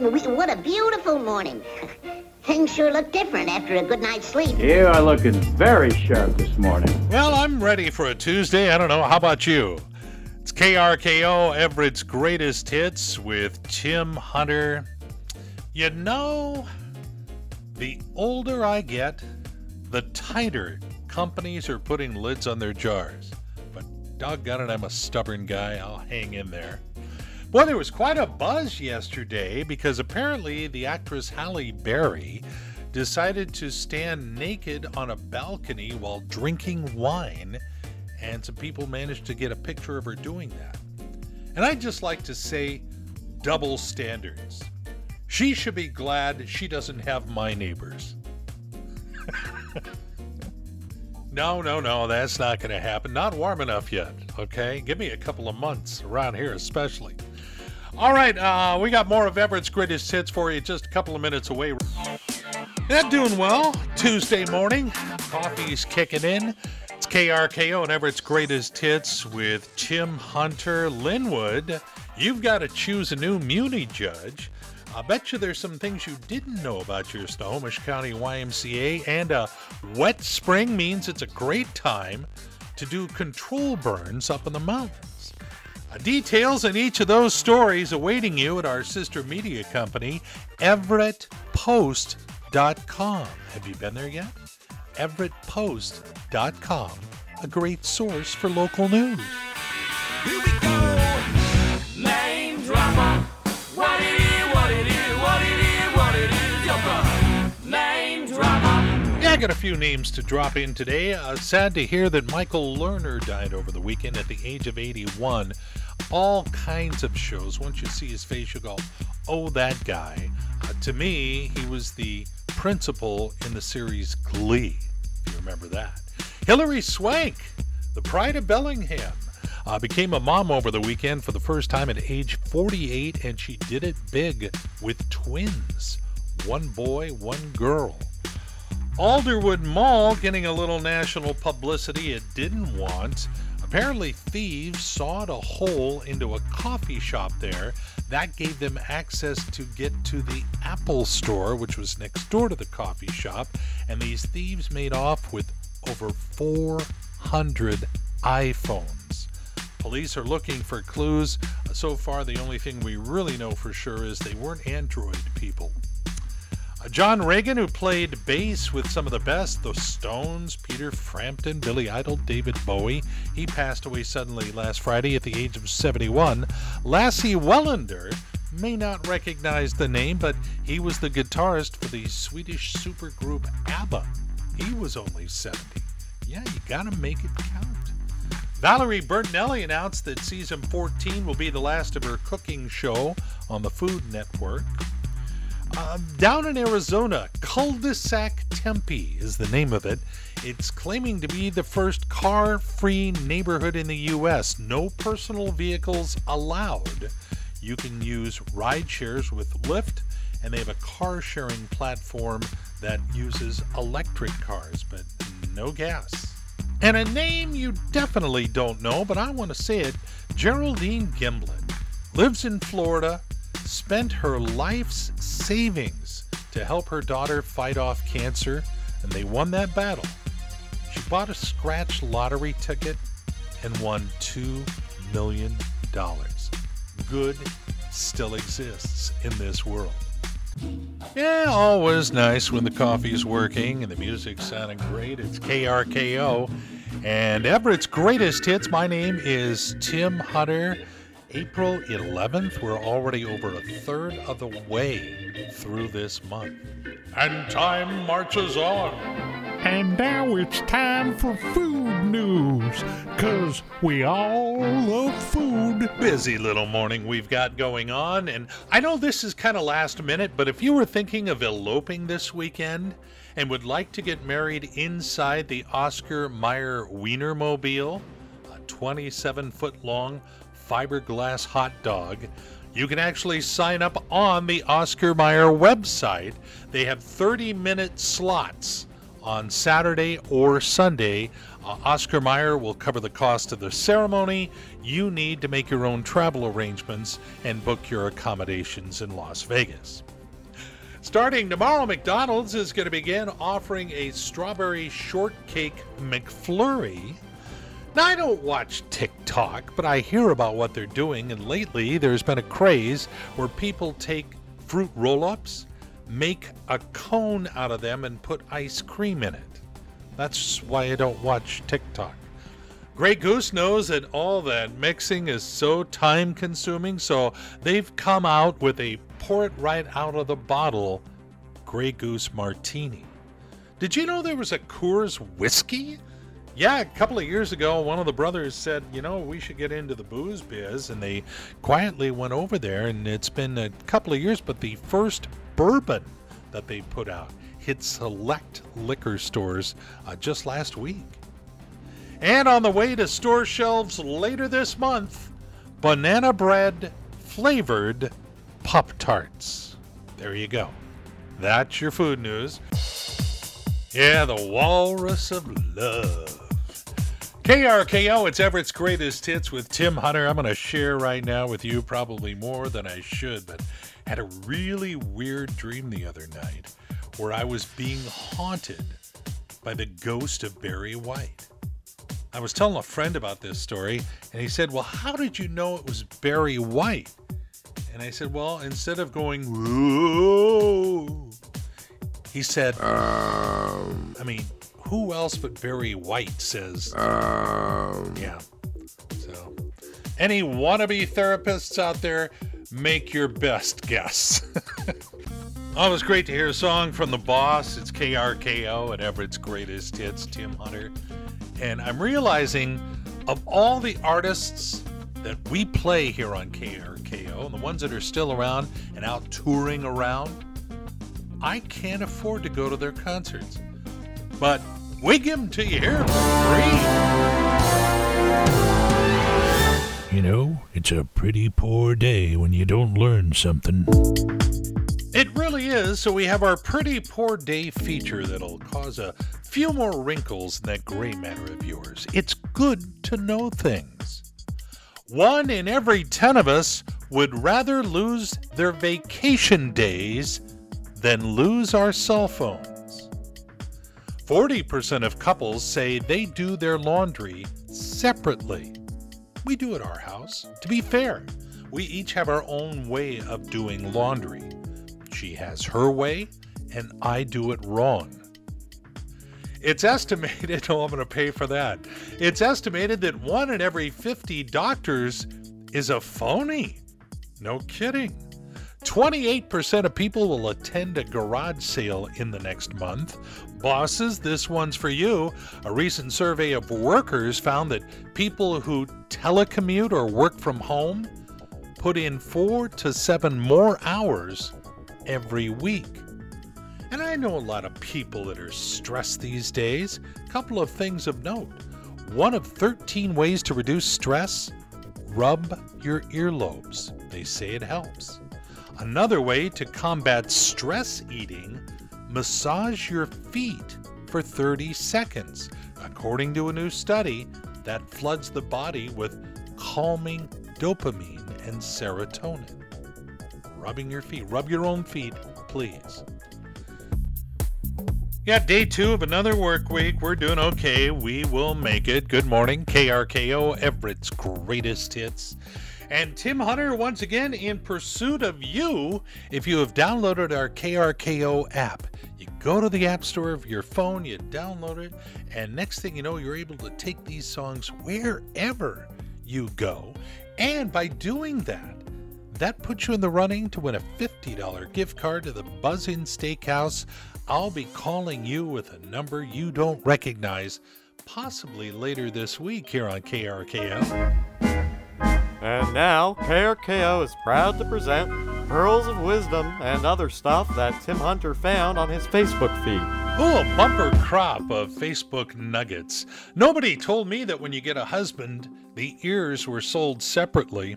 we, what a beautiful morning. Things sure look different after a good night's sleep. You are looking very sharp this morning. Well, I'm ready for a Tuesday. I don't know. How about you? It's KRKO, Everett's greatest hits with Tim Hunter. You know, the older I get, the tighter companies are putting lids on their jars. But doggone it, I'm a stubborn guy. I'll hang in there. Boy, there was quite a buzz yesterday because apparently the actress Halle Berry decided to stand naked on a balcony while drinking wine, and some people managed to get a picture of her doing that. And I'd just like to say double standards. She should be glad she doesn't have my neighbors. no, no, no, that's not going to happen. Not warm enough yet, okay? Give me a couple of months around here, especially. All right, uh, we got more of Everett's greatest hits for you just a couple of minutes away. Not doing well. Tuesday morning, coffee's kicking in. It's KRKO and Everett's greatest hits with Tim Hunter Lynnwood. You've got to choose a new Muni judge. I bet you there's some things you didn't know about your Snohomish County YMCA, and a wet spring means it's a great time to do control burns up in the mountains. Details in each of those stories awaiting you at our sister media company, EverettPost.com. Have you been there yet? EverettPost.com, a great source for local news. Got a few names to drop in today. Uh, sad to hear that Michael Lerner died over the weekend at the age of 81. All kinds of shows. Once you see his face, you go, oh, that guy. Uh, to me, he was the principal in the series Glee, if you remember that. Hilary Swank, the pride of Bellingham, uh, became a mom over the weekend for the first time at age 48, and she did it big with twins one boy, one girl. Alderwood Mall getting a little national publicity it didn't want. Apparently, thieves sawed a hole into a coffee shop there. That gave them access to get to the Apple store, which was next door to the coffee shop. And these thieves made off with over 400 iPhones. Police are looking for clues. So far, the only thing we really know for sure is they weren't Android people. John Regan, who played bass with some of the best, the Stones, Peter Frampton, Billy Idol, David Bowie, he passed away suddenly last Friday at the age of 71. Lasse Wellander may not recognize the name, but he was the guitarist for the Swedish supergroup ABBA. He was only 70. Yeah, you gotta make it count. Valerie Bertinelli announced that season 14 will be the last of her cooking show on the Food Network. Uh, down in Arizona, Culdesac Tempe is the name of it. It's claiming to be the first car-free neighborhood in the U.S. No personal vehicles allowed. You can use ride shares with Lyft, and they have a car-sharing platform that uses electric cars, but no gas. And a name you definitely don't know, but I want to say it Geraldine Gimblett lives in Florida, spent her life's savings to help her daughter fight off cancer, and they won that battle. She bought a scratch lottery ticket and won $2 million. Good still exists in this world. Yeah, always nice when the coffee's working and the music's sounding great. It's KRKO and Everett's greatest hits. My name is Tim Hunter. April 11th, we're already over a third of the way through this month. And time marches on. And now it's time for food news, 'cause we all love food. Busy little morning we've got going on, and I know this is kind of last minute, but if you were thinking of eloping this weekend and would like to get married inside the Oscar Mayer Wienermobile, a 27 foot long fiberglass hot dog, you can actually sign up on the Oscar Mayer website. They have 30 minute slots on Saturday or Sunday Uh, Oscar Mayer will cover the cost of the ceremony. You need to make your own travel arrangements and book your accommodations in Las Vegas. Starting tomorrow, McDonald's is going to begin offering a strawberry shortcake McFlurry. Now, I don't watch TikTok, but I hear about what they're doing, and lately there's been a craze where people take fruit roll ups, make a cone out of them, and put ice cream in it. That's why I don't watch TikTok. Grey Goose knows that all that mixing is so time consuming, so they've come out with a pour it right out of the bottle Grey Goose Martini. Did you know there was a Coors whiskey? Yeah, a couple of years ago, one of the brothers said, you know, we should get into the booze biz, and they quietly went over there, and it's been a couple of years, but the first bourbon that they put out hit select liquor stores uh, just last week. And on the way to store shelves later this month, banana bread flavored Pop Tarts. There you go. That's your food news. Yeah, the Walrus of Love. KRKO, it's Everett's greatest hits with Tim Hunter. I'm going to share right now with you probably more than I should, but had a really weird dream the other night where I was being haunted by the ghost of Barry White. I was telling a friend about this story, and he said, Well, how did you know it was Barry White? And I said, Well, instead of going, Whoa, he said, Um, I mean, who else but Barry White says, um, yeah. So, any wannabe therapists out there, make your best guess. Always great to hear a song from the boss. It's KRKO and Everett's greatest hits, Tim Hunter. And I'm realizing of all the artists that we play here on KRKO and the ones that are still around and out touring around, I can't afford to go to their concerts. But we give them to you here for free. You know, it's a pretty poor day when you don't learn something. It really is. So we have our pretty poor day feature that'll cause a few more wrinkles in that gray matter of yours. It's good to know things. One in every ten of us would rather lose their vacation days than lose our cell phones. 40% of couples say they do their laundry separately. We do at our house. To be fair, we each have our own way of doing laundry. She has her way, and I do it wrong. It's estimated, oh, I'm going to pay for that. It's estimated that one in every 50 doctors is a phony. No kidding. 28% of people will attend a garage sale in the next month. Bosses, this one's for you. A recent survey of workers found that people who telecommute or work from home put in four to seven more hours every week. And I know a lot of people that are stressed these days. Couple of things of note. One of 13 ways to reduce stress rub your earlobes. They say it helps. Another way to combat stress eating massage your feet for 30 seconds. According to a new study, that floods the body with calming dopamine and serotonin. Rubbing your feet. Rub your own feet, please. Yeah, day two of another work week. We're doing okay. We will make it. Good morning, KRKO, Everett's greatest hits. And Tim Hunter, once again, in pursuit of you. If you have downloaded our KRKO app, you go to the App Store of your phone, you download it, and next thing you know, you're able to take these songs wherever you go. And by doing that, that puts you in the running to win a $50 gift card to the Buzz Inn Steakhouse. I'll be calling you with a number you don't recognize, possibly later this week here on KRKO. And now, KRKO is proud to present Pearls of Wisdom and other stuff that Tim Hunter found on his Facebook feed. Oh, a bumper crop of Facebook nuggets. Nobody told me that when you get a husband, the ears were sold separately.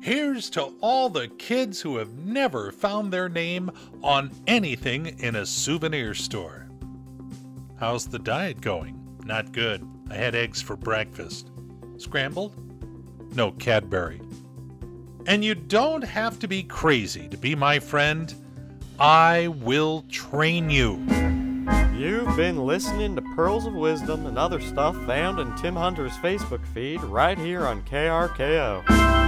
Here's to all the kids who have never found their name on anything in a souvenir store. How's the diet going? Not good. I had eggs for breakfast. Scrambled? No, Cadbury. And you don't have to be crazy to be my friend. I will train you. You've been listening to Pearls of Wisdom and other stuff found in Tim Hunter's Facebook feed right here on KRKO.